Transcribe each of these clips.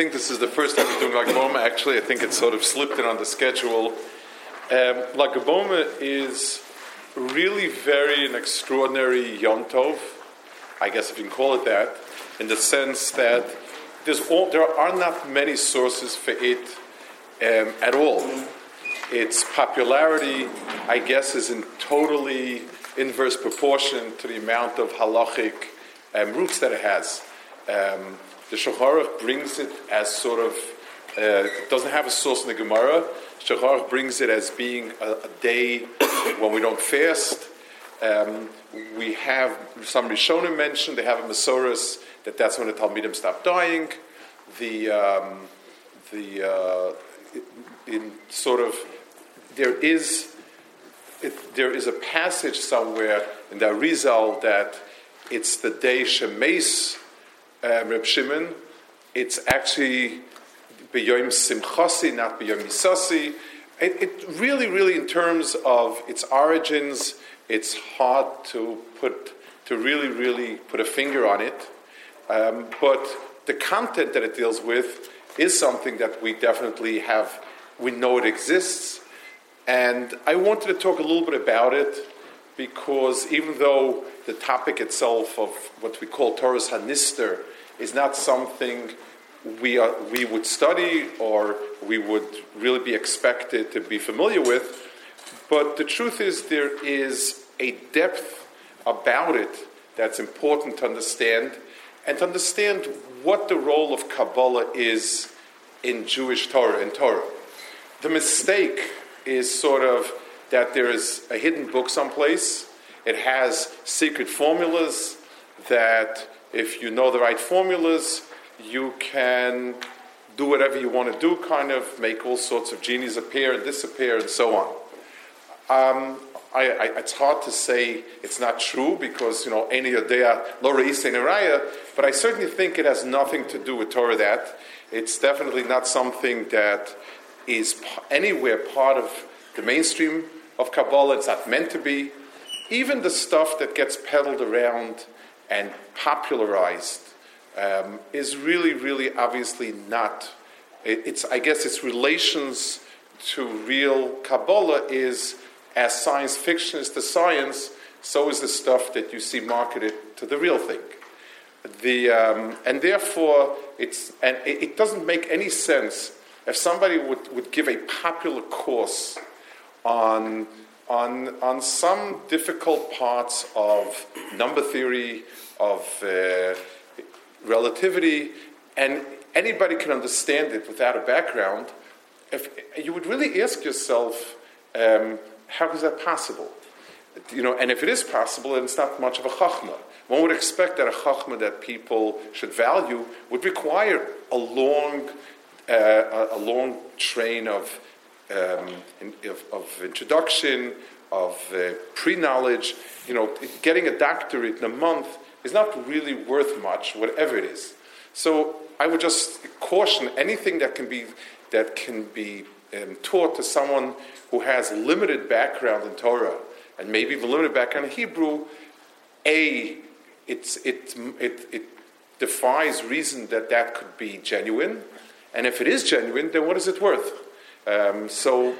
think this is the first time we're doing Lag BaOmer. Actually, I think it sort of slipped in on the schedule. Um, is really very an extraordinary Yom Tov, I guess if you can call it that, in the sense that all, there are not many sources for it um, at all. Its popularity, I guess, is in totally inverse proportion to the amount of halachic um, roots that it has. Um, the Shulchan brings it as sort of, uh, doesn't have a source in the Gemara. Shulchan brings it as being a, a day when we don't fast. Um, we have some Rishonim mentioned, they have a Masoris that that's when the Talmidim stop dying. The, um, the uh, in sort of, there is it, there is a passage somewhere in the Arizal that it's the day Shemes um, Reb Shimon. It's actually B'Yom Simchasi, not B'Yom Misasi. It, it really, really, in terms of its origins, it's hard to put to really, really put a finger on it. Um, but the content that it deals with is something that we definitely have. We know it exists. And I wanted to talk a little bit about it because even though the topic itself of what we call Torah's HaNistar is not something we, are, we would study or we would really be expected to be familiar with, but the truth is there is a depth about it that's important to understand and to understand what the role of Kabbalah is in Jewish Torah and Torah. The mistake is sort of that there is a hidden book someplace. It has secret formulas that, if you know the right formulas, you can do whatever you want to do, kind of make all sorts of genies appear and disappear and so on. Um, I, I, it's hard to say it's not true because, you know, any idea, Laura Raya, but I certainly think it has nothing to do with Torah that. It's definitely not something that is anywhere part of the mainstream of Kabbalah. It's not meant to be. Even the stuff that gets peddled around and popularized um, is really, really obviously not. It's, I guess, its relations to real Kabbalah is as science fiction is to science, so is the stuff that you see marketed to the real thing. The, um, and therefore, it's, and it, it doesn't make any sense if somebody would, would give a popular course on, on, on some difficult parts of number theory, of uh, relativity, and anybody can understand it without a background, if, you would really ask yourself, um, how is that possible? You know, and if it is possible, then it's not much of a chachma. One would expect that a chachma that people should value would require a long, uh, a, a long train of, um, in, of, of introduction, of uh, pre-knowledge. You know, getting a doctorate in a month is not really worth much, whatever it is. So I would just caution anything that can be that can be um, taught to someone who has limited background in Torah and maybe even limited background in Hebrew. A, it's, it, it, it defies reason that that could be genuine, and if it is genuine, then what is it worth? Um, so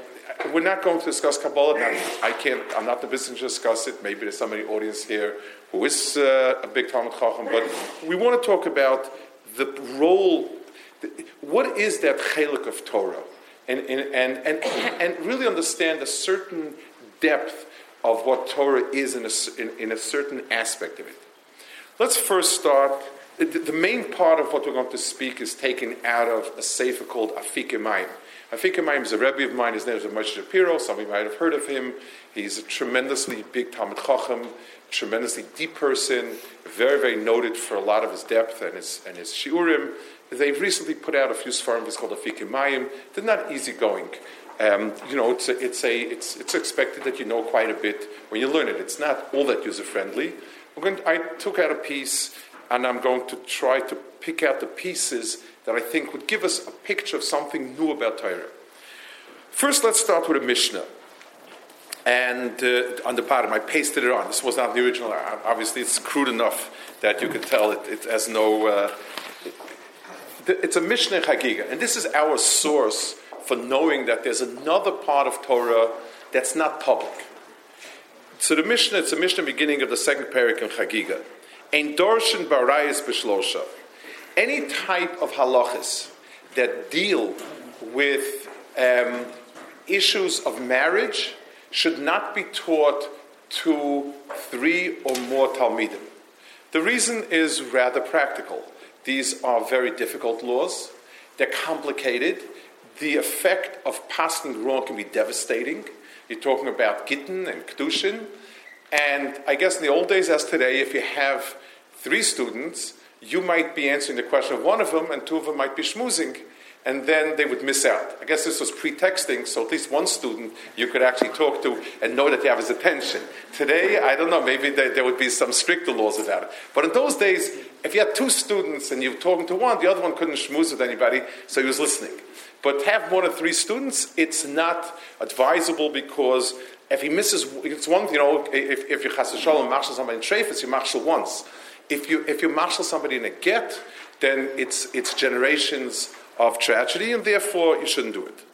we're not going to discuss Kabbalah. Now, I can't. I'm not in the business to discuss it. Maybe there's somebody in the audience here who is uh, a big Talmud Chacham, but we want to talk about the role. what is that chelik of Torah? And, and, and, and, and really understand a certain depth of what Torah is in a, in, in a certain aspect of it. Let's first start. The, the main part of what we're going to speak is taken out of a sefer called Afike Mayim is a Rebbe of mine. His name is Moshe Shapiro. Some of you might have heard of him. He's a tremendously big Talmud Chacham, tremendously deep person, very, very noted for a lot of his depth and his, and his shiurim. They've recently put out a few svarim. It's called Afike Mayim. They're not easygoing. Um, you know, it's, a, it's, a, it's, it's expected that you know quite a bit when you learn it. It's not all that user friendly. I took out a piece and I'm going to try to pick out the pieces that I think would give us a picture of something new about Torah. First, let's start with a Mishnah. And uh, on the bottom, I pasted it on. This was not the original. Obviously, it's crude enough that you could tell it, it has no. Uh, it's a Mishnah Chagiga. And this is our source for knowing that there's another part of Torah that's not public. So the Mishnah, it's a Mishnah beginning of the second parak in Chagiga. Ein dorshin barayis b'shlosha. Any type of halachas that deal with um, issues of marriage should not be taught to three or more talmidim. The reason is rather practical. These are very difficult laws. They're complicated the effect of passing wrong can be devastating. You're talking about Gittin and Kedushin. And I guess in the old days, as today, if you have three students, you might be answering the question of one of them, and two of them might be schmoozing, and then they would miss out. I guess this was pretexting, so at least one student you could actually talk to and know that you have his attention. Today, I don't know, maybe there, would be some stricter laws about it. But in those days, if you had two students and you were talking to one, the other one couldn't schmooze with anybody, so he was listening. But have more than three students, it's not advisable because if he misses, it's one, you know, if, if you chas shalom marshal somebody in treifas, you marshal once. If you if you marshal somebody in a get, then it's it's generations of tragedy, and therefore you shouldn't do it.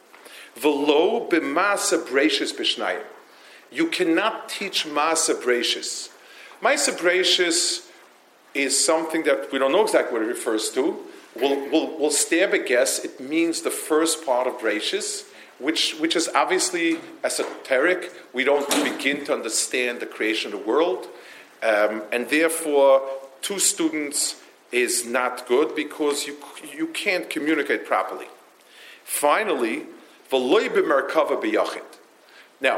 Velo b'masa bracious b'shnayim. You cannot teach masa bracious. Masa bracious is something that we don't know exactly what it refers to we'll, we'll, we'll stab a guess. It means the first part of Bereishis, which, which is obviously esoteric. We don't begin to understand the creation of the world. Um, and therefore, two students is not good because you, you can't communicate properly. Finally. Now,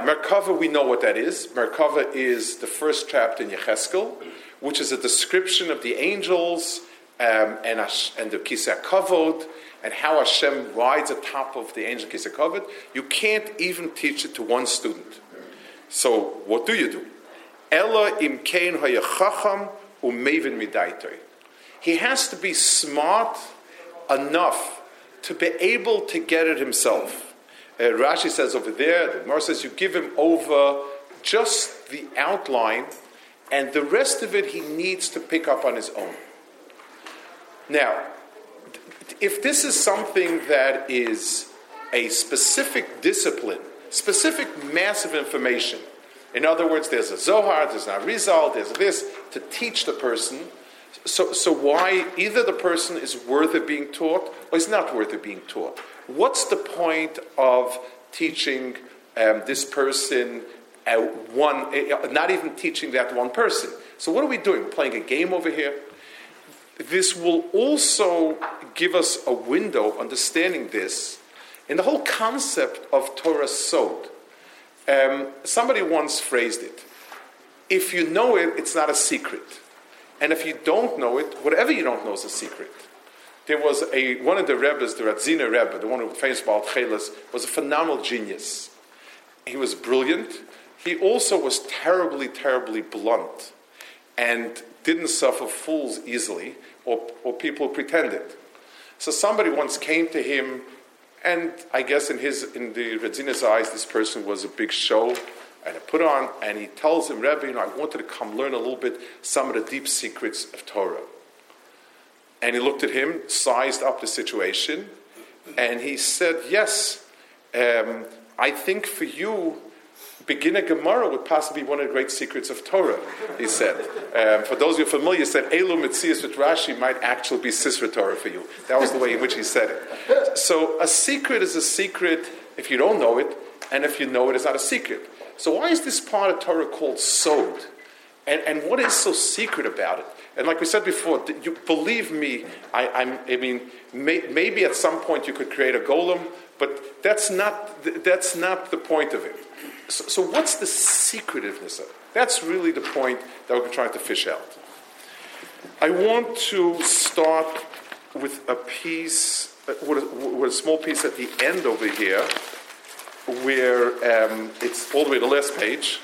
Merkava, we know what that is. Merkava is the first chapter in Yecheskel, which is a description of the angels um, and, and the Kisei Kavod, and how Hashem rides atop of the angel Kisei Kavod, you can't even teach it to one student. So what do you do? Ella im kein hayachacham umevin midaitoi. He has to be smart enough to be able to get it himself. Uh, Rashi says over there, the Gemara says you give him over just the outline, and the rest of it he needs to pick up on his own. Now, if this is something that is a specific discipline, specific massive information, in other words, there's a Zohar, there's an Arizal, there's this, to teach the person. So, so why either the person is worth of being taught or is not worth of being taught? What's the point of teaching um, this person uh, one, uh, not even teaching that one person? So what are we doing? Playing a game over here? this will also give us a window understanding this in the whole concept of Torah Sod. Um, somebody once phrased it if you know it, it's not a secret. And if you don't know it, whatever you don't know is a secret. There was a one of the Rebbes, the Radzina Rebbe, the one who was famous about Chelas, was a phenomenal genius. He was brilliant. He also was terribly, terribly blunt and didn't suffer fools easily or, or people who pretended. So somebody once came to him, and I guess in his in the Radzina's eyes, this person was a big show and a put on, and he tells him, Rebbe, you know, I wanted to come learn a little bit some of the deep secrets of Torah. And he looked at him, sized up the situation, and he said, Yes, um, I think for you, beginner Gemara would possibly be one of the great secrets of Torah, he said. Um, for those of you familiar, he said, Elu Mitzias with Rashi might actually be Sisra Torah for you. That was the way in which he said it. So a secret is a secret if you don't know it, and if you know it, it's not a secret. So why is this part of Torah called Sod? And, and what is so secret about it? And like we said before, you believe me, I, I mean, may, maybe at some point you could create a golem, but that's not, that's not the point of it. So, so what's the secretiveness of it? That's really the point that we're trying to fish out. I want to start with a piece, uh, with a, with a small piece at the end over here, where um, it's all the way to the last page.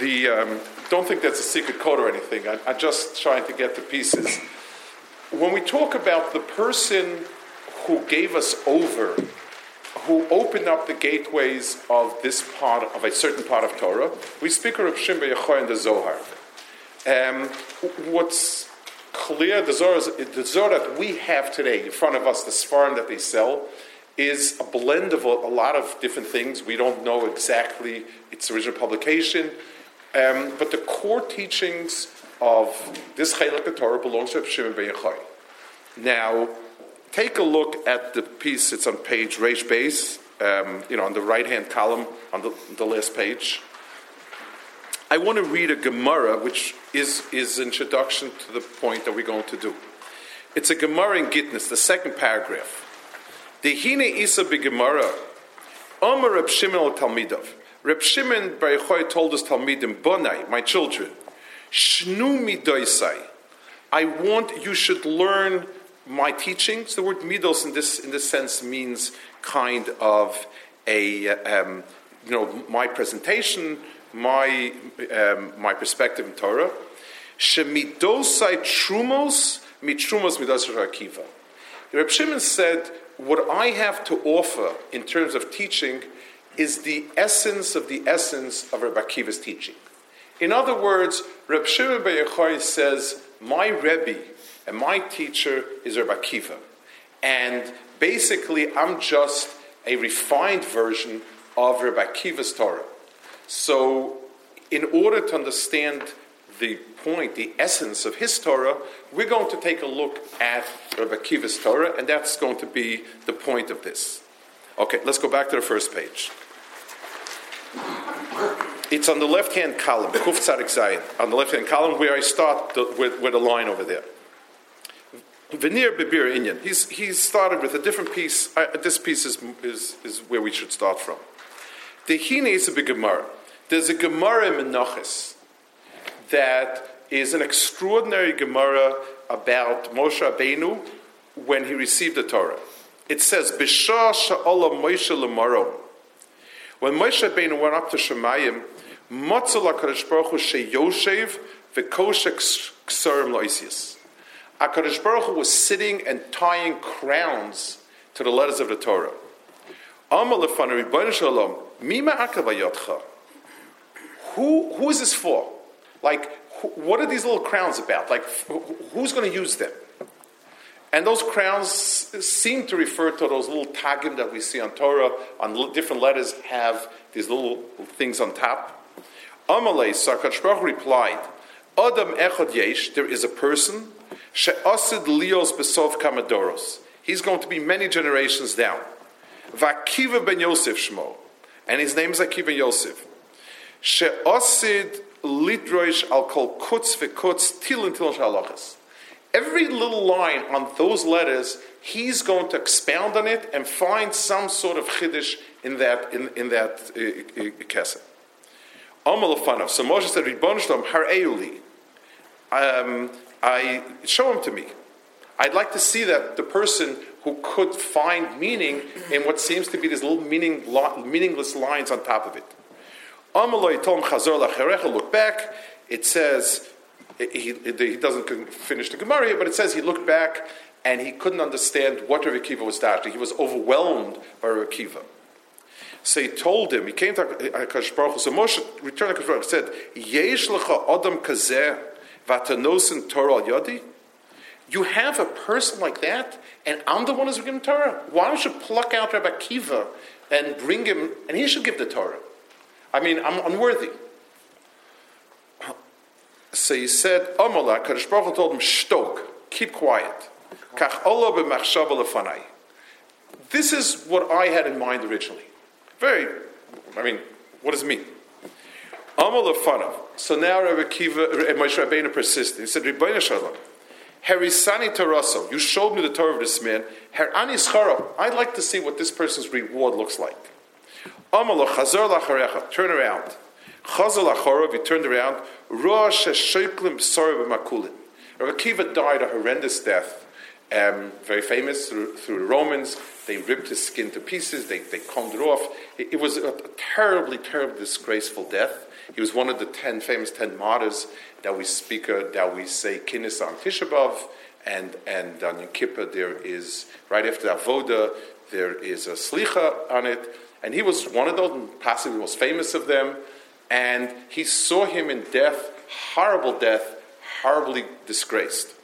The, um, don't think that's a secret code or anything. I, I'm just trying to get the pieces. When we talk about the person who gave us over who opened up the gateways of this part of a certain part of Torah. We speak of Shimon bar Yochai and the Zohar. Um, what's clear, the Zohar, the Zohar that we have today in front of us, the Sfarim that they sell, is a blend of a, a, lot of different things. We don't know exactly its original publication, um, but the core teachings of this Chaylik Torah belongs to Shimon Ben Yochai. Now, take a look at the piece. It's on page Reish Base, um, you know, on the right hand column on the, the, last page. I want to read a Gemara, which is is introduction to the point that we're going to do. It's a Gemara in Gitnis, the second paragraph. Dehine Isa Gemara, Omer Reb Shimon al Talmidov. Reb Shimon Bar Yochai told his Talmidim, Bonai, my children, Shnu midoisai. I want you should learn my teachings. The word midos in this in this sense means kind of a um, you know my presentation, my um, my perspective in Torah. Shemidosai trumos mitrumos midos Akiva. Reb Shimon said, "What I have to offer in terms of teaching is the essence of the essence of Reb Akiva's teaching." In other words, Reb Shimon Bar Yochai says, "My Rebbe." And my teacher is Rabbi Kiva. And basically, I'm just a refined version of Rabbi Kiva's Torah. So, in order to understand the point, the essence of his Torah, we're going to take a look at Rabbi Kiva's Torah, and that's going to be the point of this. Okay, let's go back to the first page. It's on the left hand column, Kuf Tzadik Zayin, on the left hand column where I start the, with, with a line over there. Veneer Bibir Inyan. He's, he's started with a different piece. Uh, this piece is, is, is where we should start from. The Hine is a big Gemara. There's a Gemara in Menachis that is an extraordinary Gemara about Moshe Rabbeinu when he received the Torah. It says, Bishah Sha'ala Moshe Lemaro. When Moshe Rabbeinu went up to Shemayim, Matzal HaKadosh Baruch Hu Sheyoshev V'koshek Ksarim Loisius. HaKadosh Baruch Hu was sitting and tying crowns to the letters of the Torah. Amalefan Ribbon Shalom, Mima Akavayotcha. Who, who is this for? Like, what are these little crowns about? Like, who's going to use them? And those crowns seem to refer to those little tagim that we see on Torah, on different letters, have these little things on top. Amalei, Sarkach replied, Adam echad yesh, there is a person, she'asid lios besov kamadoros. He's going to be many generations down. Vakiva ben Yosef shmo, and his name is Akiva Yosef. She'asid litroish al kol kutz v'kutz tilin tilin shalachas. Every little line on those letters, he's going to expound on it and find some sort of chiddush in that in, in that uh, uh, Amalafanav. So Moshe said, Ribbon Shalom, Har Euli. Um, I show him to me. I'd like to see that the person who could find meaning in what seems to be these little meaning, meaningless lines on top of it. Amaloi Tom Chazor Lacherecha, look back. It says, he, he doesn't finish the Gemara but it says he looked back and he couldn't understand what Rav Akiva was dashing. He was overwhelmed by Rav Akiva. So he told him, he came to Akash Baruch So Moshe returned to Akash Baruch said, Yesh lecha adam kazeh vatanosin Torah yadi? You have a person like that, and I'm the one who's giving Torah. Why don't you pluck out Rabbi and bring him, and he should give the Torah? I mean, I'm unworthy. So he said, Amalek, Kadosh Baruch Hu told him, Shtok, keep quiet. Kach olah b'machshava lefanai. This is what I had in mind originally. Very, I mean, what does it mean? So now Rabbi Kiva, Moshe Rabbeinu persisted. He said, Rebbeinu Shalom, Herisani Taraso, you showed me the Torah of this man. Herani Scharo, I'd like to see what this person's reward looks like. Amal Chazar Lacharecha, turn around. Chazal Lachorov, he turned around. Rosh Sheklim B'Sarav Makulin. Rabbi Kiva died a horrendous death, um, very famous through, through, the Romans. They ripped his skin to pieces, they, they combed it off. It, it was a, terribly, terribly disgraceful death. He was one of the ten famous ten martyrs that we speak of, that we say Kinnis on Tisha B'Av, and, and on Yom Kippur there is, right after Avoda, there is a Slicha on it. And he was one of those, possibly most famous of them. And he saw him in death, horrible death, horribly disgraced.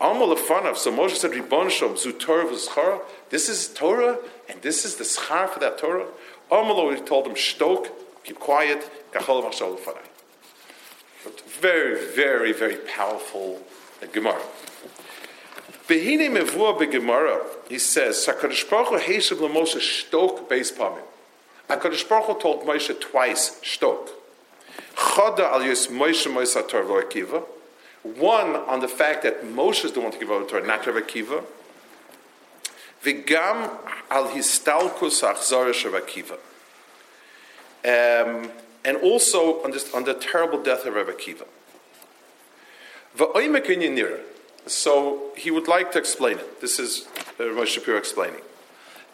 So Moshe said, "Ribon shom Torah v'schara." This is Torah, and this is the schar for that Torah. Alma he told him, "Shtok, keep quiet." Kachol. Very, very, very powerful Gemara. Behine mevua beGemara. He says, "Sakadosh Baruch Hu heishav lemoshe shtok beis pamim." Hakadosh Baruch Hu told Moshe twice, "Shtok." Chada al yus Moshe Moshe Torah Akiva. One on the fact that Moshe is the one to give over the Torah, not Rabbi Akiva. Vigam al histalkus achzarish Rabbi Akiva. Um, and also on, this, on the terrible death of Rabbi Akiva. So he would like to explain it. This is uh, Rav Shapiro explaining.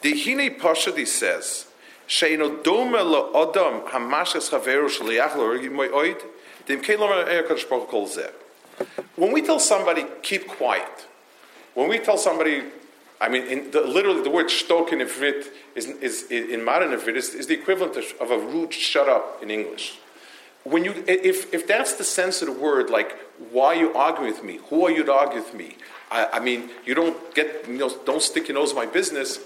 The Hine Pasha, he says, Sheino dome lo odam hamashas chaveru shaliach lo oid, dem kein lomer eir Baruch kol zeh. When we tell somebody, keep quiet, when we tell somebody, I mean, the, literally the word shtok in Ivrit is, is, in modern Ivrit is, is the equivalent of a rude shut up in English. When you, if, if that's the sense of the word, like, why are you arguing with me? Who are you to argue with me? I, I mean, you don't get, you know, don't stick your nose in my business.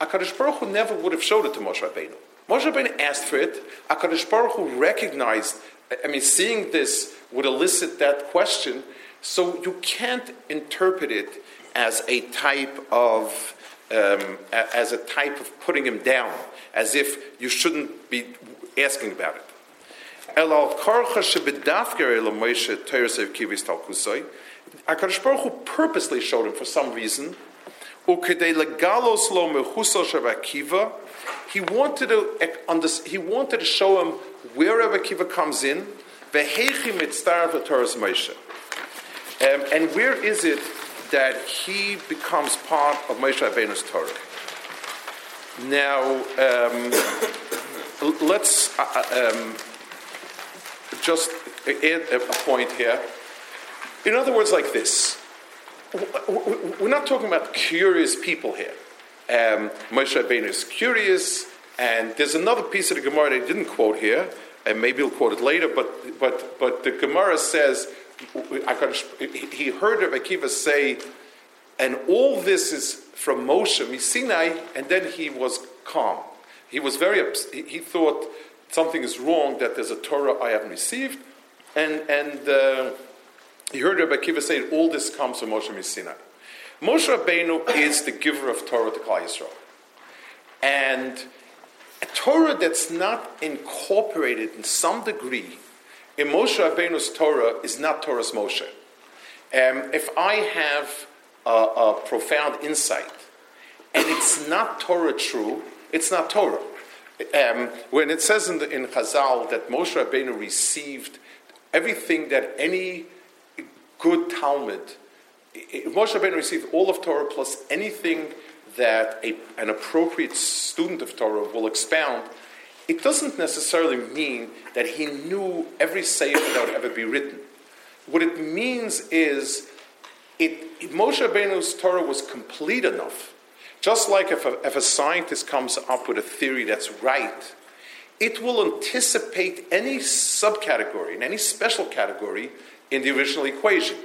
HaKadosh Baruch Hu never would have showed it to Moshe Rabbeinu. Moshe Rabbeinu asked for it. HaKadosh Baruch Hu recognized, I mean, seeing this would elicit that question. So you can't interpret it as a type of um, as a type of putting him down, as if you shouldn't be asking about it. HaKadosh Baruch Hu purposely showed him for some reason. He wanted to he wanted to show him where Rabbi Kiva comes in um, and where is it that he becomes part of Moshe Rabbeinu's Torah? Now, um, let's uh, uh, um, just add a point here. In other words, like this. We're not talking about curious people here. Um, Moshe Rabbeinu is curious, and there's another piece of the Gemara that I didn't quote here, and maybe we'll quote it later, but, but, but the Gemara says, he heard Rabbi Akiva say, and all this is from Moshe, Sinai, and then he was calm. He was very, he thought something is wrong, that there's a Torah I haven't received, and, and uh, he heard Rabbi Akiva say, all this comes from Moshe Sinai. Moshe Rabbeinu is the giver of Torah to Klal Yisrael. And a Torah that's not incorporated in some degree in Moshe Rabbeinu's Torah is not Torah's Moshe. Um, if I have a, a, profound insight and it's not Torah true, it's not Torah. Um, when it says in, the, in Chazal that Moshe Rabbeinu received everything that any good Talmud, Moshe Rabbeinu received all of Torah plus anything that a, an appropriate student of Torah will expound, it doesn't necessarily mean that he knew every sefer that would ever be written. What it means is, it, Moshe Rabbeinu's Torah was complete enough. Just like if a, if a scientist comes up with a theory that's right, it will anticipate any subcategory and any special category in the original equation.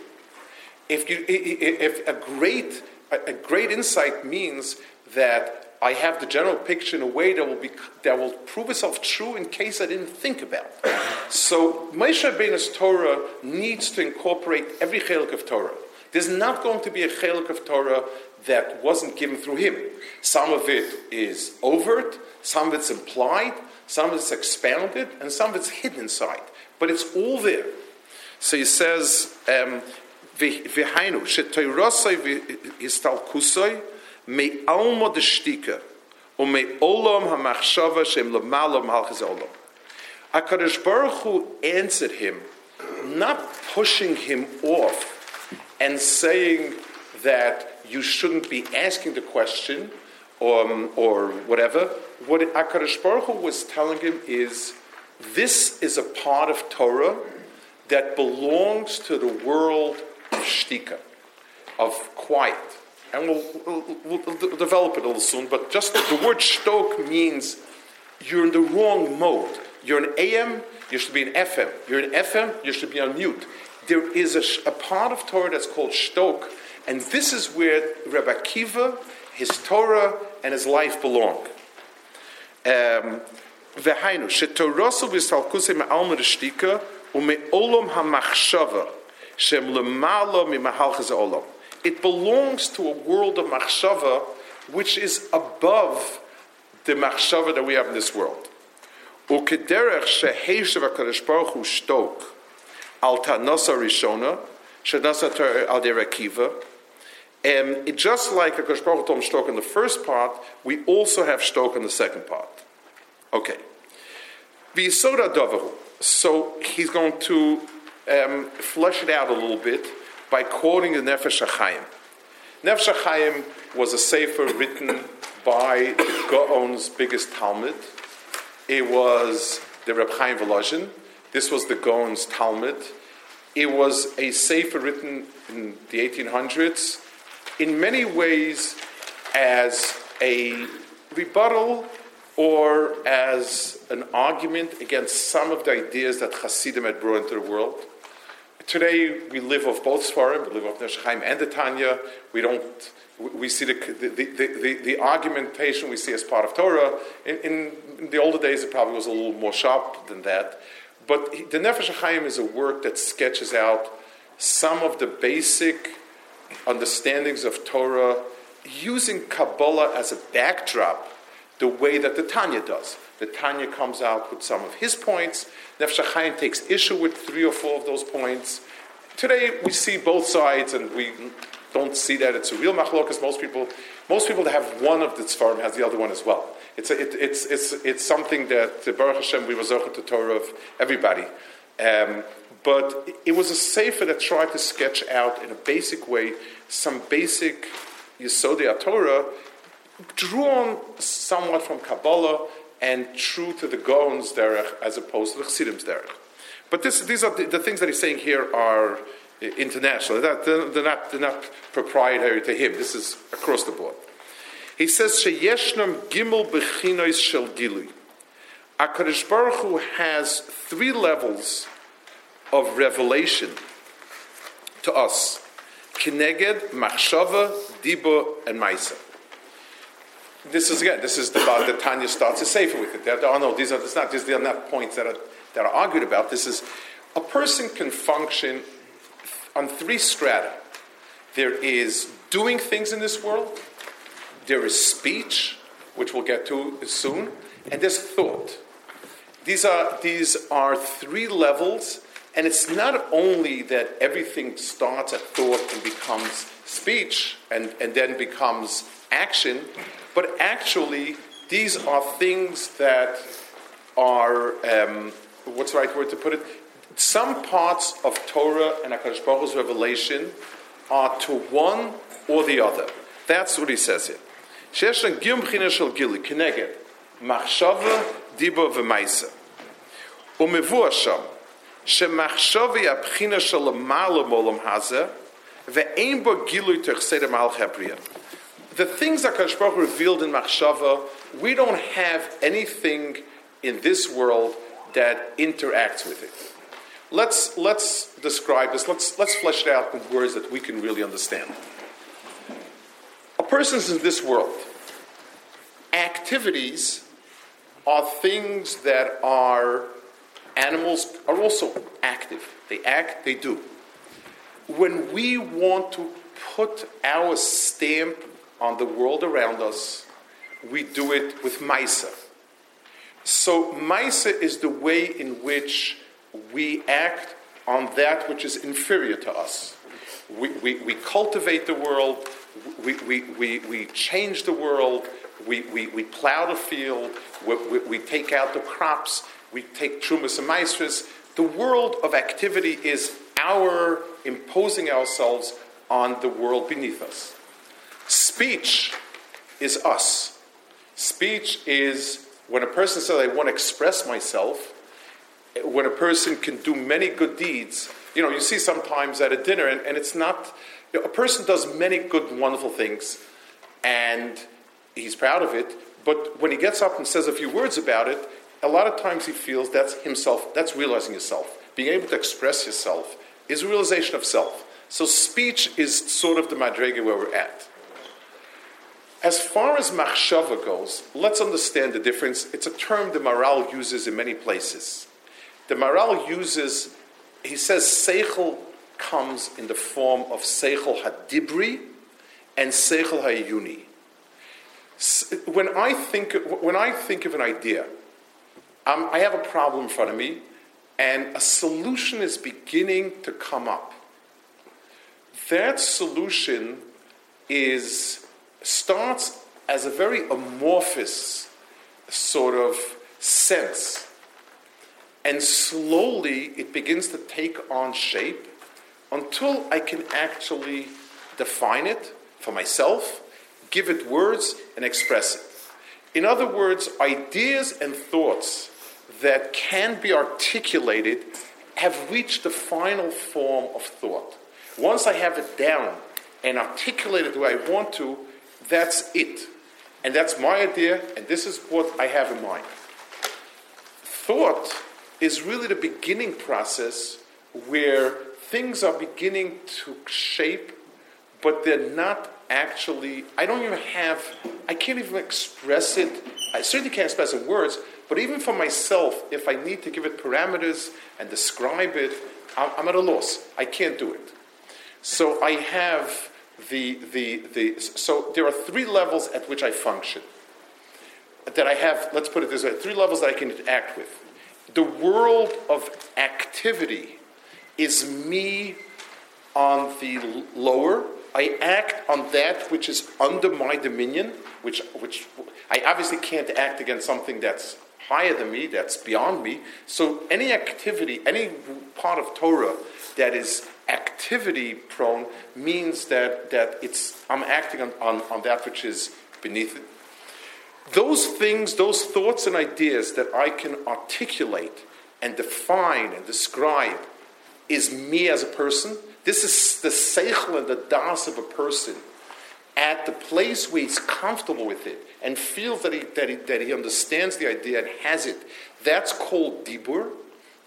If, you, if a great a great insight means that I have the general picture in a way that will be that will prove itself true in case I didn't think about. so Moshe Rabbeinu's Torah needs to incorporate every chelik of Torah. There's not going to be a chelik of Torah that wasn't given through him. Some of it is overt, some of it's implied, some of it's expounded, and some of it's hidden inside. But it's all there. So he says, um, "V'hainu shetoirosay v'histalkusay me alma deshtika um me olam hamachshava shem lamalo malchus olam." Hakadosh Baruch Hu answered him, not pushing him off and saying that you shouldn't be asking the question or, um, or whatever. What Hakadosh Baruch Hu was telling him is, this is a part of Torah that belongs to the world of shtika, of quiet. And we'll, we'll, we'll, develop it a little soon, but just the word shtok means you're in the wrong mode. You're an AM, you should be an FM. You're an FM, you should be on mute. There is a, a part of Torah that's called shtok, and this is where Rabbi Akiva, his Torah, and his life belong. Um. It belongs to a world of machshava which is above the machshava that we have in this world. And it, just like HaKadosh Baruch shtok in the first part, we also have shtok in the second part. Okay. V'yisoda dovahu. So he's going to um, flesh it out a little bit by quoting the Nefesh HaChaim. Nefesh HaChaim was a sefer written by the Gaon's biggest Talmud. It was the Reb Chaim Volozhin. This was the Gaon's Talmud. It was a sefer written in the 1800s, in many ways as a rebuttal or as an argument against some of the ideas that Hasidim had brought into the world. Today, we live off both Sfarim, we live off Nefesh and the Tanya. We don't, we see the, the, the, the, argumentation we see as part of Torah. In, in, the older days, it probably was a little more sharp than that. But the Nefesh is a work that sketches out some of the basic understandings of Torah using Kabbalah as a backdrop the way that the Tanya does. The Tanya comes out with some of his points. Nefesh takes issue with three or four of those points. Today we see both sides, and we don't see that it's a real machlokas. Most people, most people that have one of the tzfarim has the other one as well. It's, a, it, it's, it's, it's something that Baruch Hashem we were to Torah of everybody. Um, but it was a sefer that tried to sketch out in a basic way some basic Yisodei Torah drawn somewhat from Kabbalah and true to the Gaon's derech as opposed to the Chassidim's derech. But this, these are the, the, things that he's saying here are international. They're they're, not, they're not proprietary to him. This is across the board. He says, Sheyeshnam gimel bechinois shel gilui. HaKadosh Baruch Hu has three levels of revelation to us. Kineged, Machshava, Diba, and Maisa this is again, this is the part that Tanya starts to say with it. There are no, these are, it's not, these are not points that are, that are argued about. This is, a person can function on three strata. There is doing things in this world, there is speech, which we'll get to soon, and there's thought. These are, these are three levels, and it's not only that everything starts at thought and becomes speech and, and then becomes action, but actually, these are things that are, um, what's the right word to put it? Some parts of Torah and HaKadosh Baruch Hu's revelation are to one or the other. That's what he says here. שיש לנו גיום בחינה של גילי, כנגד מחשבה, דיבו ומייסה. ומבוא שם, שמחשבה היא הבחינה של למעלה מעולם הזה, ואין בו גילוי תחסד המהלך הבריאה the things that Kadosh Baruch revealed in Machshava, we don't have anything in this world that interacts with it. Let's, let's describe this, let's, let's flesh it out in words that we can really understand. A person is in this world, activities are things that are animals are also active. They act, they do. When we want to put our stamp on the world around us, we do it with Maisa. So, Maisa is the way in which we act on that which is inferior to us. We, we, we cultivate the world, we, we, we, we change the world, we, we, we plow the field, we, we, we take out the crops, we take trumas and maestras. The world of activity is our imposing ourselves on the world beneath us. Speech is us. Speech is when a person says, I want to express myself, when a person can do many good deeds. You know, you see sometimes at a dinner, and, and it's not, you know, a person does many good, wonderful things, and he's proud of it, but when he gets up and says a few words about it, a lot of times he feels that's himself, that's realizing himself. Being able to express yourself is a realization of self. So speech is sort of the madrega where we're at. As far as machshava goes, let's understand the difference. It's a term the Maharal uses in many places. The Maharal uses, he says, seichel comes in the form of seichel hadibri and seichel hayuni. When I think, when I think of an idea, um, I have a problem in front of me, and a solution is beginning to come up. That solution is starts as a very amorphous sort of sense, and slowly it begins to take on shape until I can actually define it for myself, give it words, and express it. In other words, ideas and thoughts that can be articulated have reached the final form of thought. Once I have it down and articulated the way I want to, that's it. And that's my idea, and this is what I have in mind. Thought is really the beginning process where things are beginning to shape, but they're not actually, I don't even have, I can't even express it. I certainly can't express it in words, but even for myself, if I need to give it parameters and describe it, I'm, at a loss. I can't do it. So I have the, the, the, so there are three levels at which I function. That I have, let's put it this way, three levels that I can act with. The world of activity is me on the lower. I act on that which is under my dominion, which, which I obviously can't act against something that's higher than me, that's beyond me. So any activity, any part of Torah that is activity prone means that, that it's I'm acting on, on, on that which is beneath it. Those things, those thoughts and ideas that I can articulate and define and describe is me as a person. This is the seichel and the das of a person at the place where he's comfortable with it and feels that he, that he, that he understands the idea and has it. That's called dibur.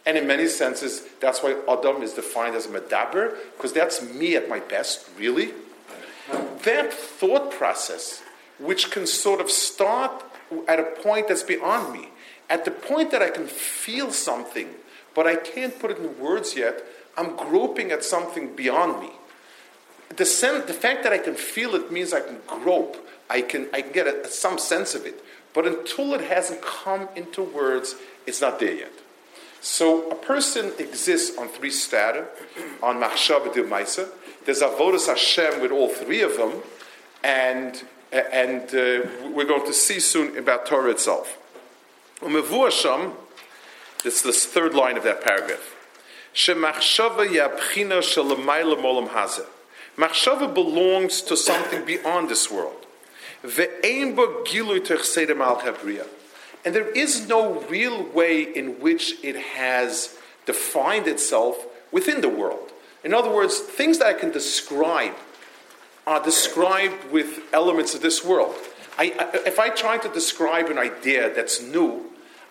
And in many senses, that's why Adam is defined as medaber, because that's me at my best, really. That thought process, which can sort of start at a point that's beyond me, at the point that I can feel something, but I can't put it in words yet, I'm groping at something beyond me. The, sen- the fact that I can feel it means I can grope, I can, I can get a, some sense of it. But until it hasn't come into words, it's not there yet. So a person exists on three strata, on Machshava de. There's Avodas Hashem with all three of them, and, and uh, we're going to see soon about Torah itself. Umevu Hashem, that's the third line of that paragraph. Shemachshava yabchina shalamayla molam hazeh. Machshava belongs to something beyond this world. And there is no real way in which it has defined itself within the world. In other words, things that I can describe are described with elements of this world. I, I, if I try to describe an idea that's new,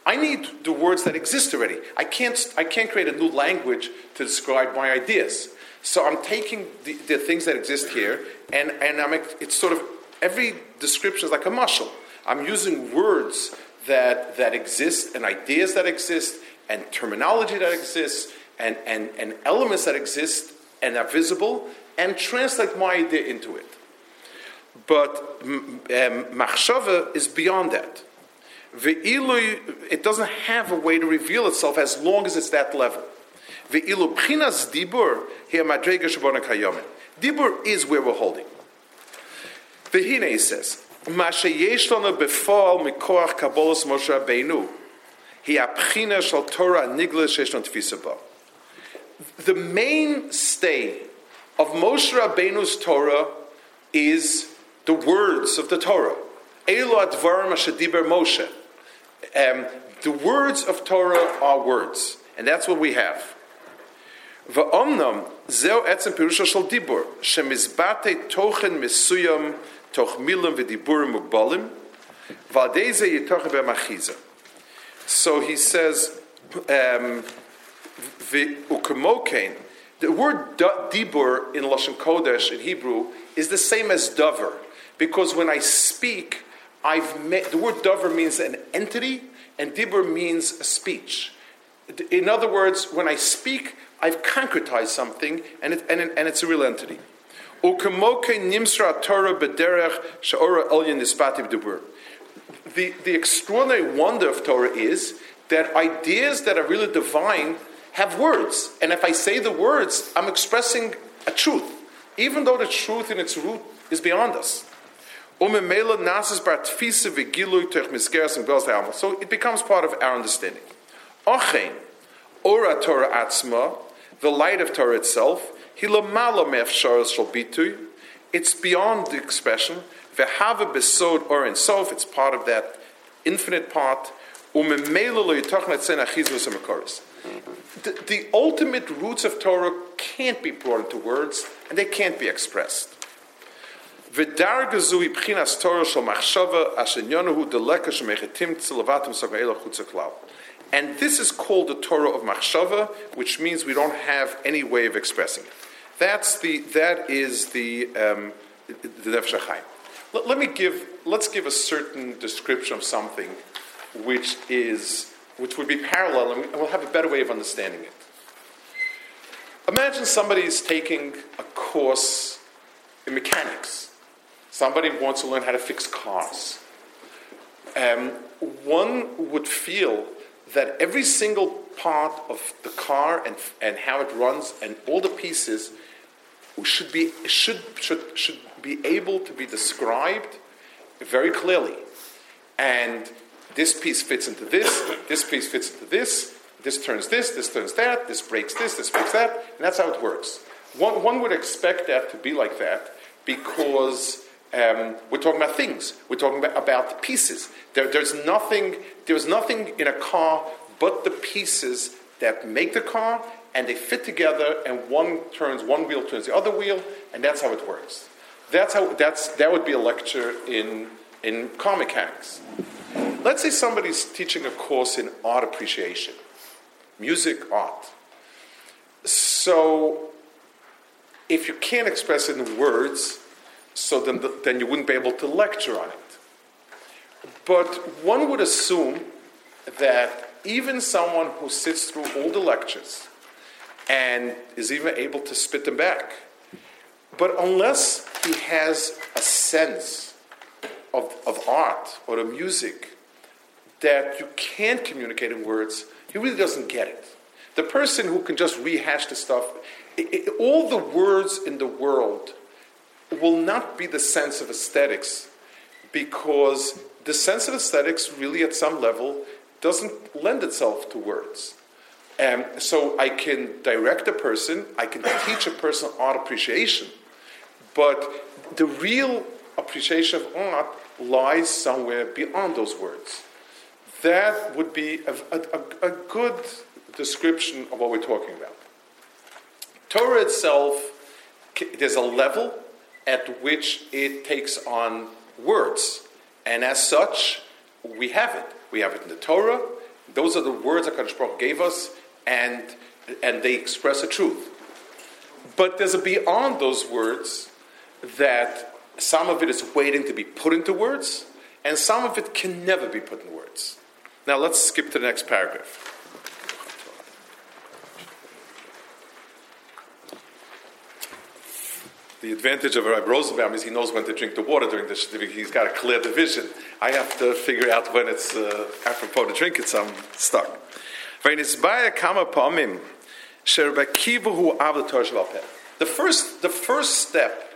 I need the words that exist already. I can't, I can't create a new language to describe my ideas. So I'm taking the, the things that exist here, and, and I'm, it's sort of every description is like a muscle. I'm using words that, that exist and ideas that exist and terminology that exists and, and, and elements that exist and are visible and translate my idea into it. But um, machshava is beyond that. The ilu it doesn't have a way to reveal itself as long as it's that level. Dibur here madrega shabona kayomin. Dibur is where we're holding. V'hine says, Mashe yesh lana befal mikoach kabolos Moshe Rabbeinu hi apchina shal Torah nigla shesh tfisa The mainstay of Moshe Rabbeinu's Torah is the words of the Torah. Elo advarim ashadiber Moshe. Um, the words of Torah are words, and that's what we have. Va'omnam zeo etzem pirusha shal dibur shemizbate tochen mesuyam toch milim v'diburim mugbalim v'adeze yitochen b'machiza. So he says, um, the word dibur in Lashon Kodesh in Hebrew is the same as davar, because when I speak, I've met, the word davar means an entity, and dibur means a speech. In other words, when I speak, I've concretized something, and, it, and, and it's a real entity. The, the extraordinary wonder of Torah is that ideas that are really divine have words. And if I say the words, I'm expressing a truth, even though the truth in its root is beyond us. So it becomes part of our understanding. Ora Torah atzma, the light of Torah itself, it's beyond the expression. Vehava besod or in sof, it's part of that infinite part. The, the ultimate roots of Torah can't be brought into words, and they can't be expressed. And this is called the Torah of machshava, which means we don't have any way of expressing it. That's the that is the um, the Nefesh let, let me give let's give a certain description of something which is which would be parallel, and we'll have a better way of understanding it. Imagine somebody is taking a course in mechanics. Somebody wants to learn how to fix cars. Um, one would feel that every single part of the car and, and how it runs and all the pieces should be, should, should, should be able to be described very clearly. And this piece fits into this, this piece fits into this, this turns this, this turns that, this breaks this, this breaks that, and that's how it works. One, one would expect that to be like that because um, we're talking about things. We're talking about, about pieces. There, there's nothing. There's nothing in a car but the pieces that make the car, and they fit together. And one turns one wheel turns the other wheel, and that's how it works. That's how. That's that would be a lecture in in car mechanics. Let's say somebody's teaching a course in art appreciation, music, art. So, if you can't express it in words, so then, the, then you wouldn't be able to lecture on it. But one would assume that even someone who sits through all the lectures and is even able to spit them back, but unless he has a sense of, of art or of music that you can't communicate in words, he really doesn't get it. The person who can just rehash the stuff, it, it, all the words in the world will not be the sense of aesthetics because the sense of aesthetics really at some level doesn't lend itself to words. And so I can direct a person, I can teach a person art appreciation, but the real appreciation of art lies somewhere beyond those words. That would be a, a, a good description of what we're talking about. Torah itself, there's a level at which it takes on words. And as such, we have it. We have it in the Torah. Those are the words that Kadosh Baruch gave us, and, and they express a truth. But there's a beyond those words that some of it is waiting to be put into words, and some of it can never be put in words. Now let's skip to the next paragraph. The advantage of Rabbi Rosenbaum is he knows when to drink the water during the shtivi. He's got a clear division. I have to figure out when it's uh, apropos to drink it, so I'm stuck. The first, the first step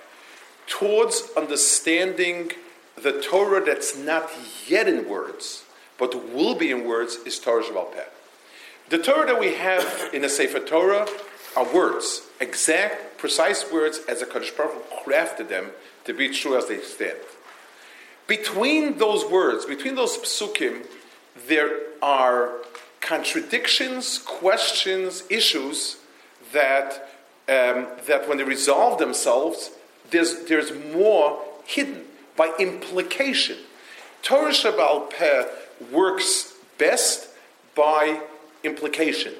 towards understanding the Torah that's not yet in words, but will be in words, is Torah Shabbat Peh. The Torah that we have in the Sefer Torah are words, exact, precise words as a Kaddish Baruch crafted them to be true as they stand. Between those words, between those psukim, there are contradictions, questions, issues that, um, that when they resolve themselves, there's, there's more hidden by implication. Torah Shabbal Peh works best by implication.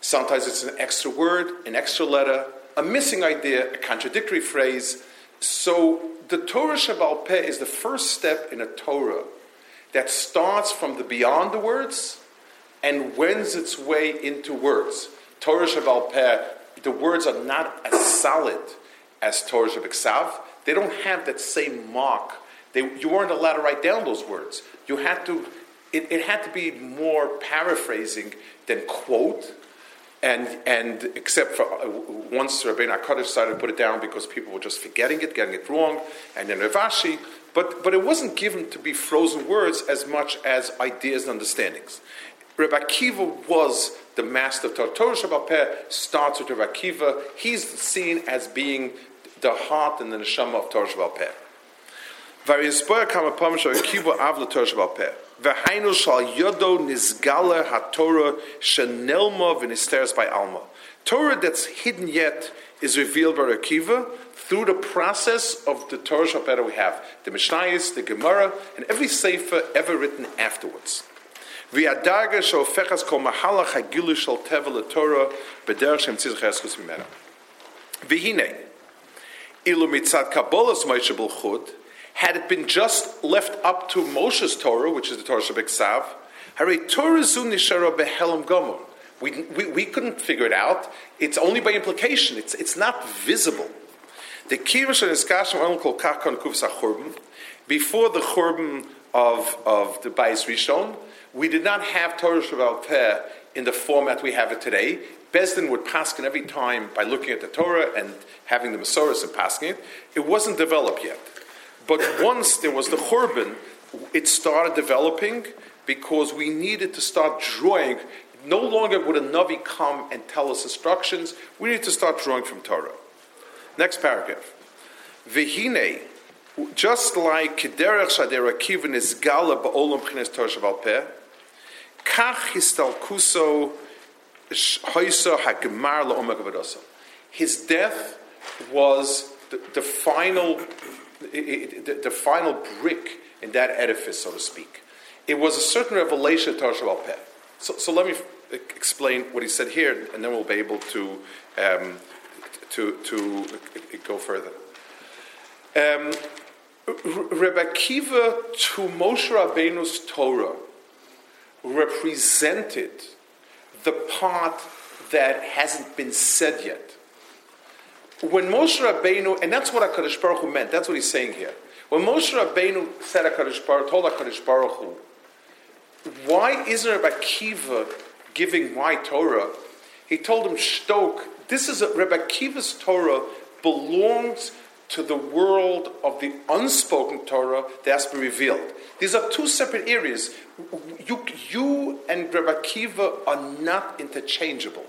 Sometimes it's an extra word, an extra letter, a missing idea, a contradictory phrase. So the Torah Shabbal Peh is the first step in a Torah that starts from the beyond the words and wends its way into words. Torah Shabbal Peh, the words are not as solid as Torah Shabbat They don't have that same mark. They, you weren't allowed to write down those words. You had to, it, it had to be more paraphrasing than quote. And, and except for uh, once Rabbeinu HaKadosh decided to put it down because people were just forgetting it, getting it wrong, and then Rav Ashi, but, but it wasn't given to be frozen words as much as ideas and understandings. Rabbi Akiva was the master of Torah. Torah Shabbat starts with Rabbi Akiva. He's seen as being the heart and the neshama of Torah Shabbat Peh. Torah. V'hainu shal yodo nizgala haTorah shenelma v'nisteres by alma. Torah that's hidden yet is revealed by Akiva through the process of the Torah Shabbat we have, the Mishnayos, the Gemara, and every sefer ever written afterwards. V'yadarga shofechas kol mahalach hagilu shal teva l'Torah b'derech shem tzizach eschus mimena. V'hine, ilu mitzad kabbalas Moshe Chud, had it been just left up to Moshe's Torah, which is the Torah Shabbat gomor. We, we, couldn't figure it out. It's only by implication. It's, it's not visible. The kirish and iskashim only kol kakon churban. Before the churban of, of the Bais Rishon, we did not have Torah Shabbat Peh in the format we have it today. Besdin would paskin every time by looking at the Torah and having the Masoras and paskin it. It wasn't developed yet. But once there was the Churban, it started developing because we needed to start drawing. No longer would a Navi come and tell us instructions. We need to start drawing from Torah. Next paragraph. Vihine, just like Kederech Shader Akiva is Gala Ba'olam Chines Torah Shaval Peh, Kach Histalkuso Hoisa Hagemar La'omak His death was the, the final the, the, final brick in that edifice, so to speak. It was a certain revelation to Torah Peh. So, so let me explain what he said here, and then we'll be able to um, to to go further. Um, Rebbe Kiva to Moshe Rabbeinu's Torah represented the part that hasn't been said yet. When Moshe Rabbeinu, and that's what HaKadosh Baruch Hu meant, that's what he's saying here. When Moshe Rabbeinu said HaKadosh Baruch, told HaKadosh Baruch Hu, why isn't Rebbe Kiva giving my Torah? He told him, Shtok, this is a, Rebbe Kiva's Torah belongs to the world of the unspoken Torah that has been revealed. These are two separate areas. You, you and Rebbe Kiva are not interchangeable.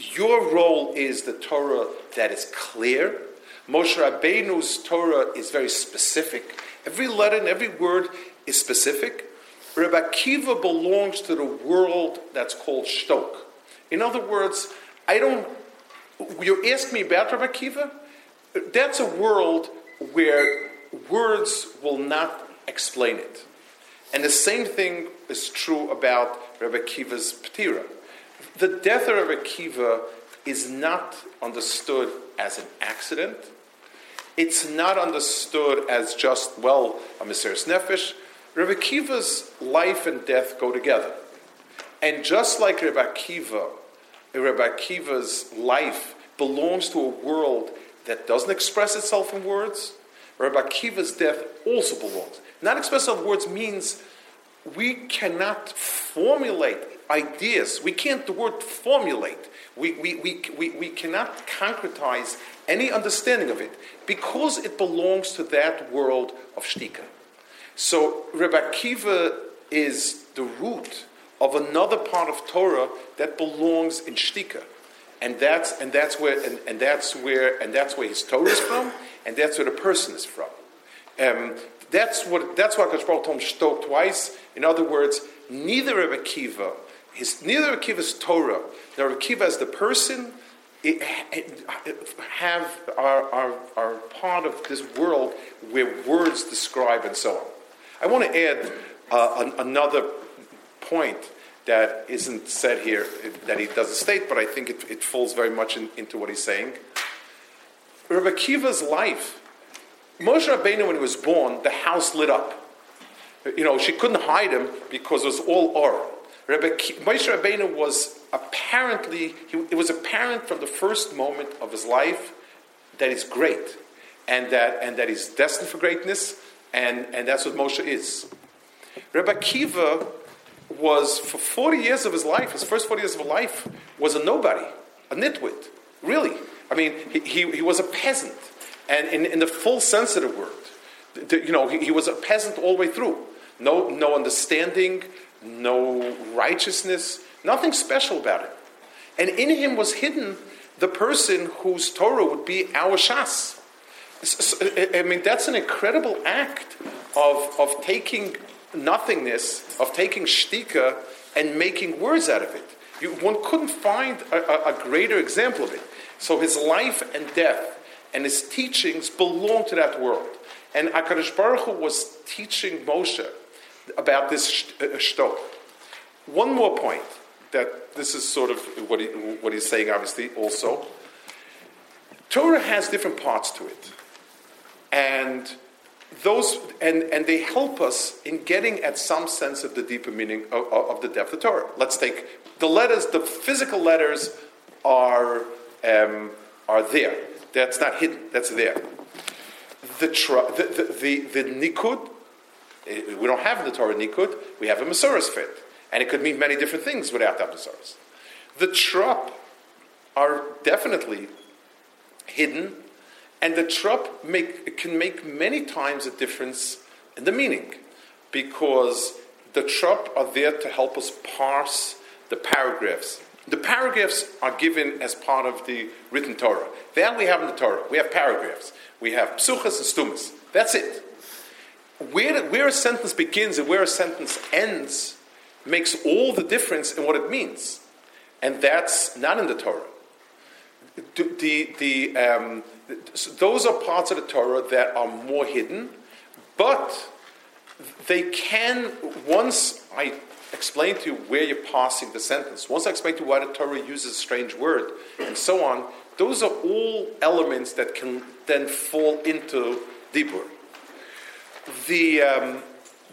Your role is the Torah that is clear. Moshe Rabbeinu's Torah is very specific. Every letter and every word is specific. Rebbe Kiva belongs to the world that's called Shtok. In other words, I don't. You ask me about Rebbe Kiva? That's a world where words will not explain it. And the same thing is true about Rebbe Kiva's Ptira. The death of Rebbe Kiva is not understood as an accident. It's not understood as just, well, a Mesiris Nefesh. Rabbi Akiva's life and death go together. And just like Rabbi Akiva, Rabbi Akiva's life belongs to a world that doesn't express itself in words, Rabbi Akiva's death also belongs. Not express in words means we cannot formulate ideas. We can't the word formulate. We, we, we, we, we cannot concretize any understanding of it because it belongs to that world of shtika. So Rabbi Akiva is the root of another part of Torah that belongs in shtika. And that's, and that's where and, and that's where and that's where his Torah is from, and that's where the person is from. Um, that's what that's why Kosh told him twice. In other words, neither Rabbi Akiva, his neither Akiva's Torah, nor Akiva as the person it, it, have are, are, are part of this world where words describe and so on. I want to add uh, an, another point that isn't said here, that he doesn't state, but I think it, it falls very much in, into what he's saying. Rabbi Akiva's life, Moshe Rabbeinu, when he was born, the house lit up. You know, she couldn't hide him because it was all or. Rabbi Moshe Rabbeinu was apparently, he, it was apparent from the first moment of his life that he's great and that, and that he's destined for greatness, and, and that's what Moshe is. Rabbi Akiva was, for 40 years of his life, his first 40 years of his life, was a nobody, a nitwit, really. I mean, he, he, he was a peasant, and in, in the full sense of the word. The, you know, he, he was a peasant all the way through. No, no understanding, no righteousness, nothing special about it. And in him was hidden the person whose Torah would be our Shas. I mean, that's an incredible act of, of taking nothingness, of taking shtika and making words out of it. You, one couldn't find a, a, a greater example of it. So his life and death and his teachings belong to that world. And Akadosh Baruch Hu was teaching Moshe about this uh, shtok. One more point that this is sort of what, he, what he's saying, obviously, also. Torah has different parts to it. And those and, and they help us in getting at some sense of the deeper meaning of, of the depth of Torah. Let's take the letters, the physical letters are um, are there. That's not hidden. That's there. The tra- the, the, the, the nikud, Uh, we don't have in the Torah nikud. We have a Masoras fit, and it could mean many different things without that Masoras. The trop are definitely hidden and the trop make, can make many times a difference in the meaning because the trop are there to help us parse the paragraphs. The paragraphs are given as part of the written Torah. That we have in the Torah. We have paragraphs. We have psuchas and stumas. That's it. Where, where a sentence begins and where a sentence ends makes all the difference in what it means. And that's not in the Torah. The, the, um, those are parts of the Torah that are more hidden, but they can, once I explain to you where you're passing the sentence, once I explain to you why the Torah uses a strange word, and so on, those are all elements that can then fall into Dibur. The, um,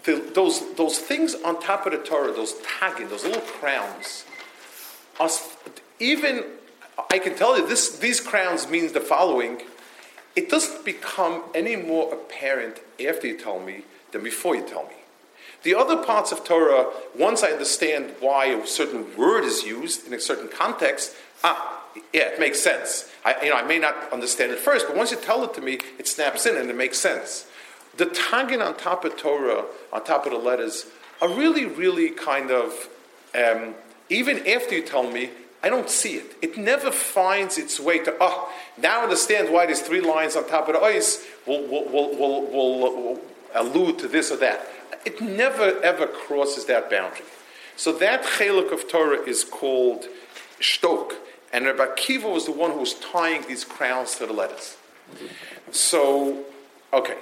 the, those, those things on top of the Torah, those tagin, those little crowns, are, even I can tell you this, these crowns means the following. It doesn't become any more apparent after you tell me than before you tell me. The other parts of Torah, once I understand why a certain word is used in a certain context, ah, yeah, it makes sense. I, you know, I may not understand it first, but once you tell it to me, it snaps in and it makes sense. The tagin on top of Torah, on top of the letters, are really, really kind of, um, even after you tell me, I don't see it. It never finds its way to, oh, now I understand why there's three lines on top of the ice will, will, will, will, will allude to this or that. It never ever crosses that boundary. So that cheluk of Torah is called shtok, and Rabbi Kiva was the one who was tying these crowns to the letters. So, okay,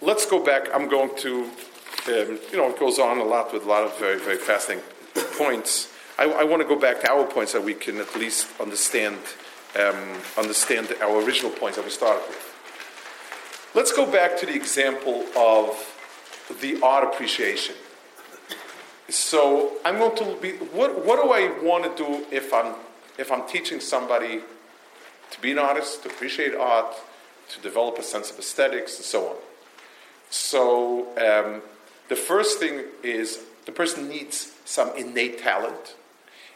let's go back. I'm going to, um, you know, it goes on a lot with a lot of very, very fascinating points. I, I want to go back to our points so we can at least understand um, understand our original points that we started with. Let's go back to the example of the art appreciation. So I'm going to be. What, what do I want to do if I'm if I'm teaching somebody to be an artist, to appreciate art, to develop a sense of aesthetics, and so on? So um, the first thing is the person needs some innate talent.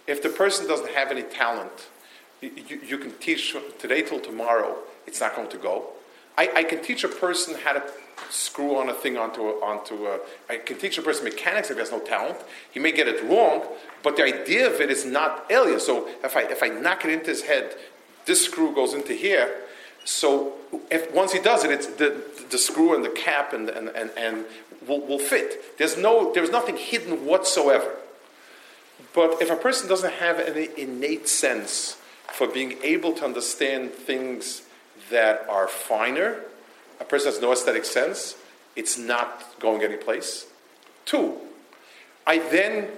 If the person doesn't have any talent, you, you can teach today till tomorrow. It's not going to go. I, I can teach a person how to screw on a thing onto a, onto a. I can teach a person mechanics if he has no talent. He may get it wrong, but the idea of it is not alien. So if I if I knock it into his head, this screw goes into here. So if once he does it, it's the the screw and the cap and and and, and will, will fit. There's no there's nothing hidden whatsoever. But if a person doesn't have any innate sense for being able to understand things that are finer, a person has no aesthetic sense, it's not going anyplace. Two, I then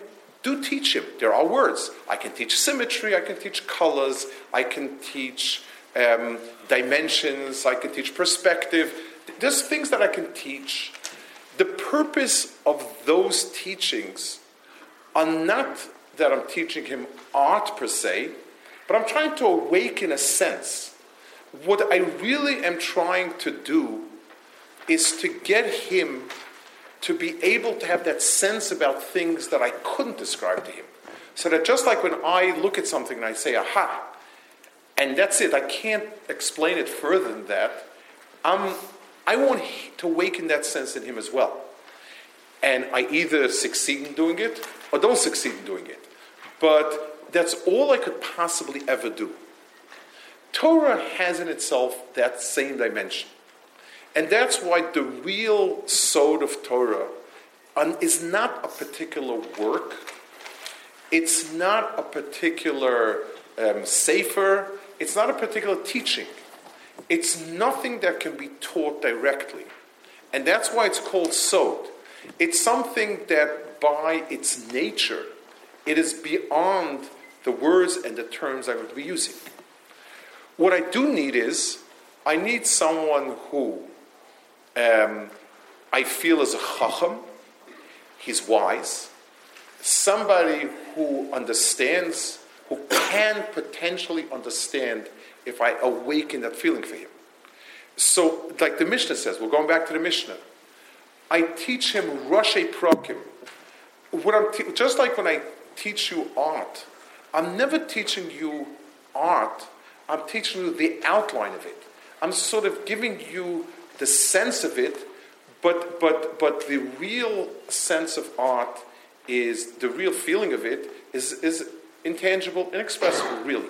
do teach him. There are words. I can teach symmetry, I can teach colors, I can teach um, dimensions, I can teach perspective. There's things that I can teach. The purpose of those teachings are not that I'm teaching him art per se, but I'm trying to awaken a sense what I really am trying to do is to get him to be able to have that sense about things that I couldn't describe to him. So that just like when I look at something and I say, aha, and that's it, I can't explain it further than that, um, I want to awaken that sense in him as well. And I either succeed in doing it or don't succeed in doing it. But that's all I could possibly ever do. Torah has in itself that same dimension. And that's why the real sod of Torah is not a particular work, it's not a particular um, sefer, it's not a particular teaching. It's nothing that can be taught directly. And that's why it's called sod. It's something that by its nature, it is beyond the words and the terms going to be using. What I do need is, I need someone who um, I feel is a chacham, he's wise, somebody who understands, who can potentially understand if I awaken that feeling for him. So, like the Mishnah says, we're going back to the Mishnah. I teach him Rashei Perakim. What I'm te- just like when I teach you art, I'm never teaching you art I'm teaching you the outline of it. I'm sort of giving you the sense of it, but, but, but the real sense of art is, the real feeling of it is, is intangible, inexpressible, really.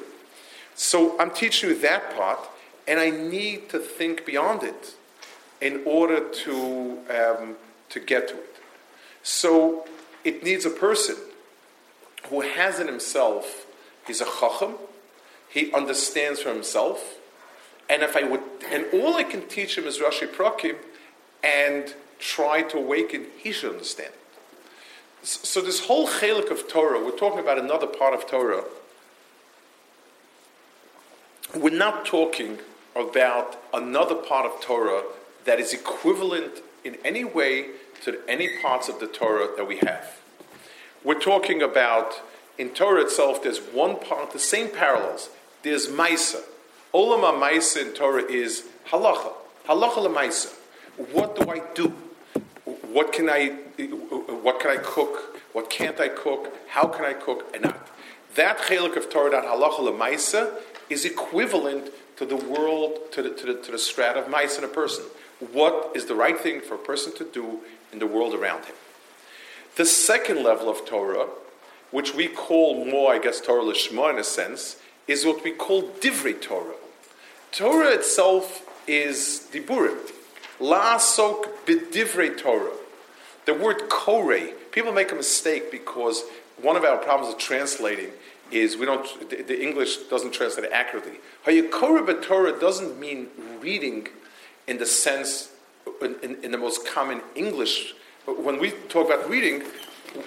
So I'm teaching you that part, and I need to think beyond it in order to, um, to get to it. So it needs a person who has in himself, he's a chacham, he understands for himself. And if I would, and all I can teach him is Rashei Perakim and try to awaken, he should understand. So this whole chelik of Torah, we're talking about another part of Torah. We're not talking about another part of Torah that is equivalent in any way to any parts of the Torah that we have. We're talking about in Torah itself, there's one part, the same parallels. There's Maisa. Olama Maisa in Torah is halacha. Halacha Maisa. What do I do? What can I, what can I cook? What can't I cook? How can I cook? And not. That chelik of Torah, that halacha Maisa, is equivalent to the world, to the, to the, to the strat of mice in a person. What is the right thing for a person to do in the world around him? The second level of Torah, which we call more, I guess, Torah Lishma in a sense, is what we call Divrei Torah. Torah itself is Diburim. La'asok b'divrei Torah. The word kore, people make a mistake because one of our problems of translating is we don't, the, the English doesn't translate accurately. Hayakora Torah doesn't mean reading in the sense, in, in, in the most common English. When we talk about reading,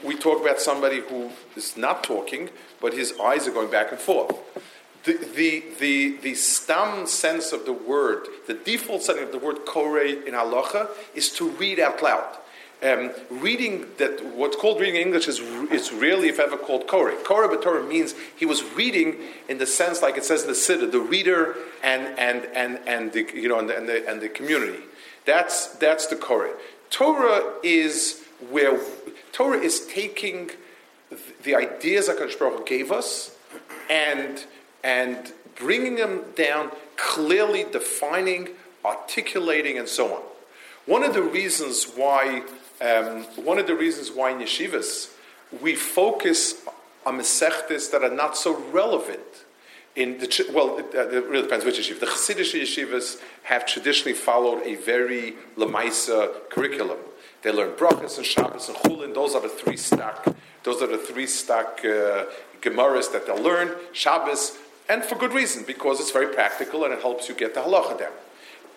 we talk about somebody who is not talking, but his eyes are going back and forth. The, the, the, the stam sense of the word, the default setting of the word kore in halacha is to read out loud. Um, reading that what's called reading English is is really, if ever, called Korah. Korah b'Torah means he was reading in the sense, like it says in the Siddur, the reader and and and and the you know and the, and the, and the community. That's that's the Korah. Torah is where Torah is taking the ideas that Baruch gave us and and bringing them down, clearly defining, articulating, and so on. One of the reasons why um, one of the reasons why in yeshivas we focus on mesechtes that are not so relevant in the well, it, uh, it really depends which yeshiva. The Hasidic yeshivas have traditionally followed a very lemaisa curriculum. They learn brachas and Shabbos and Chulin. Those are the three stack. Those are the three stack uh, gemaras that they'll learn Shabbos, and for good reason because it's very practical and it helps you get the halacha down.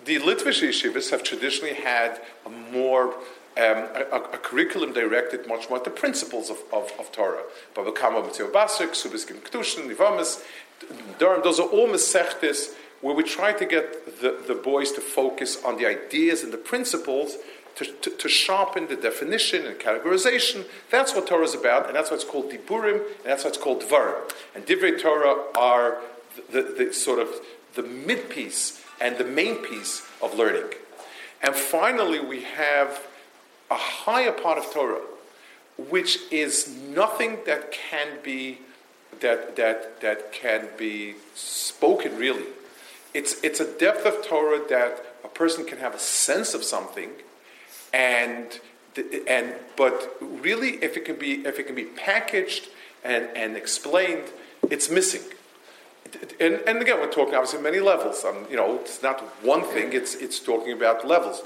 The Litvish yeshivas have traditionally had a more um, a, a, curriculum directed much more at the principles of, of, of Torah. Baba Basrik, Subiskim Durham, those are all mesechtes where we try to get the, the boys to focus on the ideas and the principles to, to, to, sharpen the definition and categorization. That's what Torah is about, and that's why it's called Diburim, and that's why it's called Dvarim. And Divrei Torah are the, the, the sort of the mid piece and the main piece of learning. And finally, we have a higher part of Torah, which is nothing that can be that that that can be spoken really. It's it's a depth of Torah that a person can have a sense of something, and and but really, if it can be if it can be packaged and and explained, it's missing. And, and again, we're talking obviously many levels. Um, you know, it's not one thing. It's it's talking about levels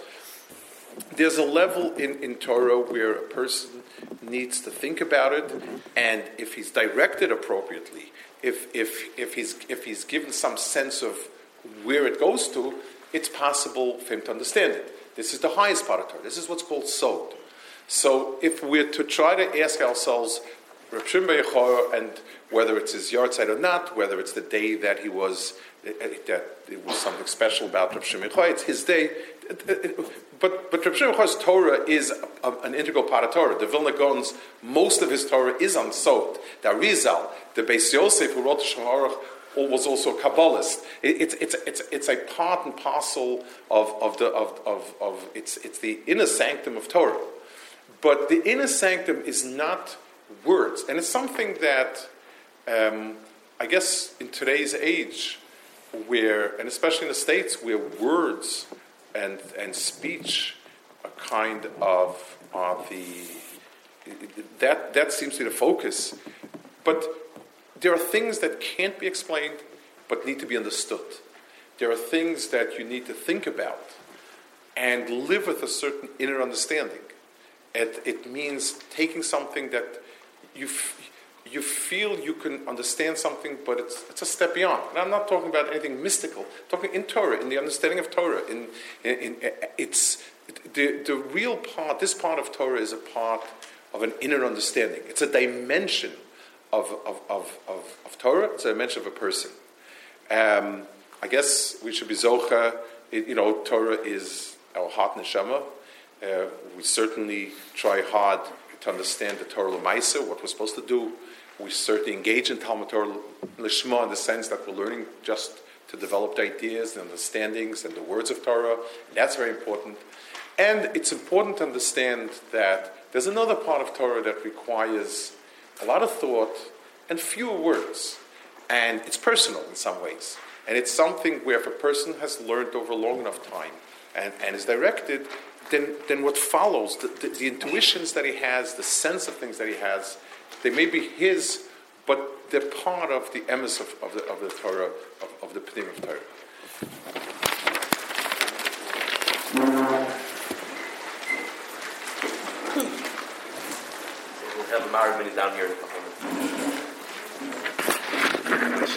there's a level in, in Torah where a person needs to think about it, and if he's directed appropriately, if, if, if, he's, if he's given some sense of where it goes to, it's possible for him to understand it. This is the highest part of Torah. This is what's called sod. So if we're to try to ask ourselves, and whether it's his yahrzeit or not, whether it's the day that he was, that it was something special about Reb Shimon it's his day, but but Reb Shimon Torah is a, a, an integral part of Torah. The Vilna Gaon's most of his Torah is on Sod. The Arizal, the Beis Yosef who wrote the Shulchan Aruch, was also a Kabbalist. It, it's, it's, it's, it's a part and parcel of, of, the, of, of, of it's, it's the inner sanctum of Torah. But the inner sanctum is not words. And it's something that, um, I guess, in today's age, where, and especially in the States, where words and, and speech a kind of are the that that seems to be the focus. But there are things that can't be explained but need to be understood. There are things that you need to think about and live with a certain inner understanding. It, it means taking something that you, you feel you can understand something, but it's, it's a step beyond. And I'm not talking about anything mystical. I'm talking in Torah, in the understanding of Torah. In, in, in, it's the, the real part. This part of Torah is a part of an inner understanding. It's a dimension of, of, of, of, of Torah. It's a dimension of a person. Um, I guess we should be zocha. You know, Torah is our heart neshama. Uh, we certainly try hard to understand the Torah Lamaisa, what we're supposed to do we certainly engage in Talmud Torah Lishma in the sense that we're learning just to develop the ideas and understandings and the words of Torah. That's very important. And it's important to understand that there's another part of Torah that requires a lot of thought and fewer words. And it's personal in some ways. And it's something where if a person has learned over a long enough time and, and is directed, then, then what follows, the, the, the intuitions that he has, the sense of things that he has, they may be his, but they're part of the emes of, of, the, of the Torah, of, of the Pnim of Torah. We'll have a down here in a couple minutes.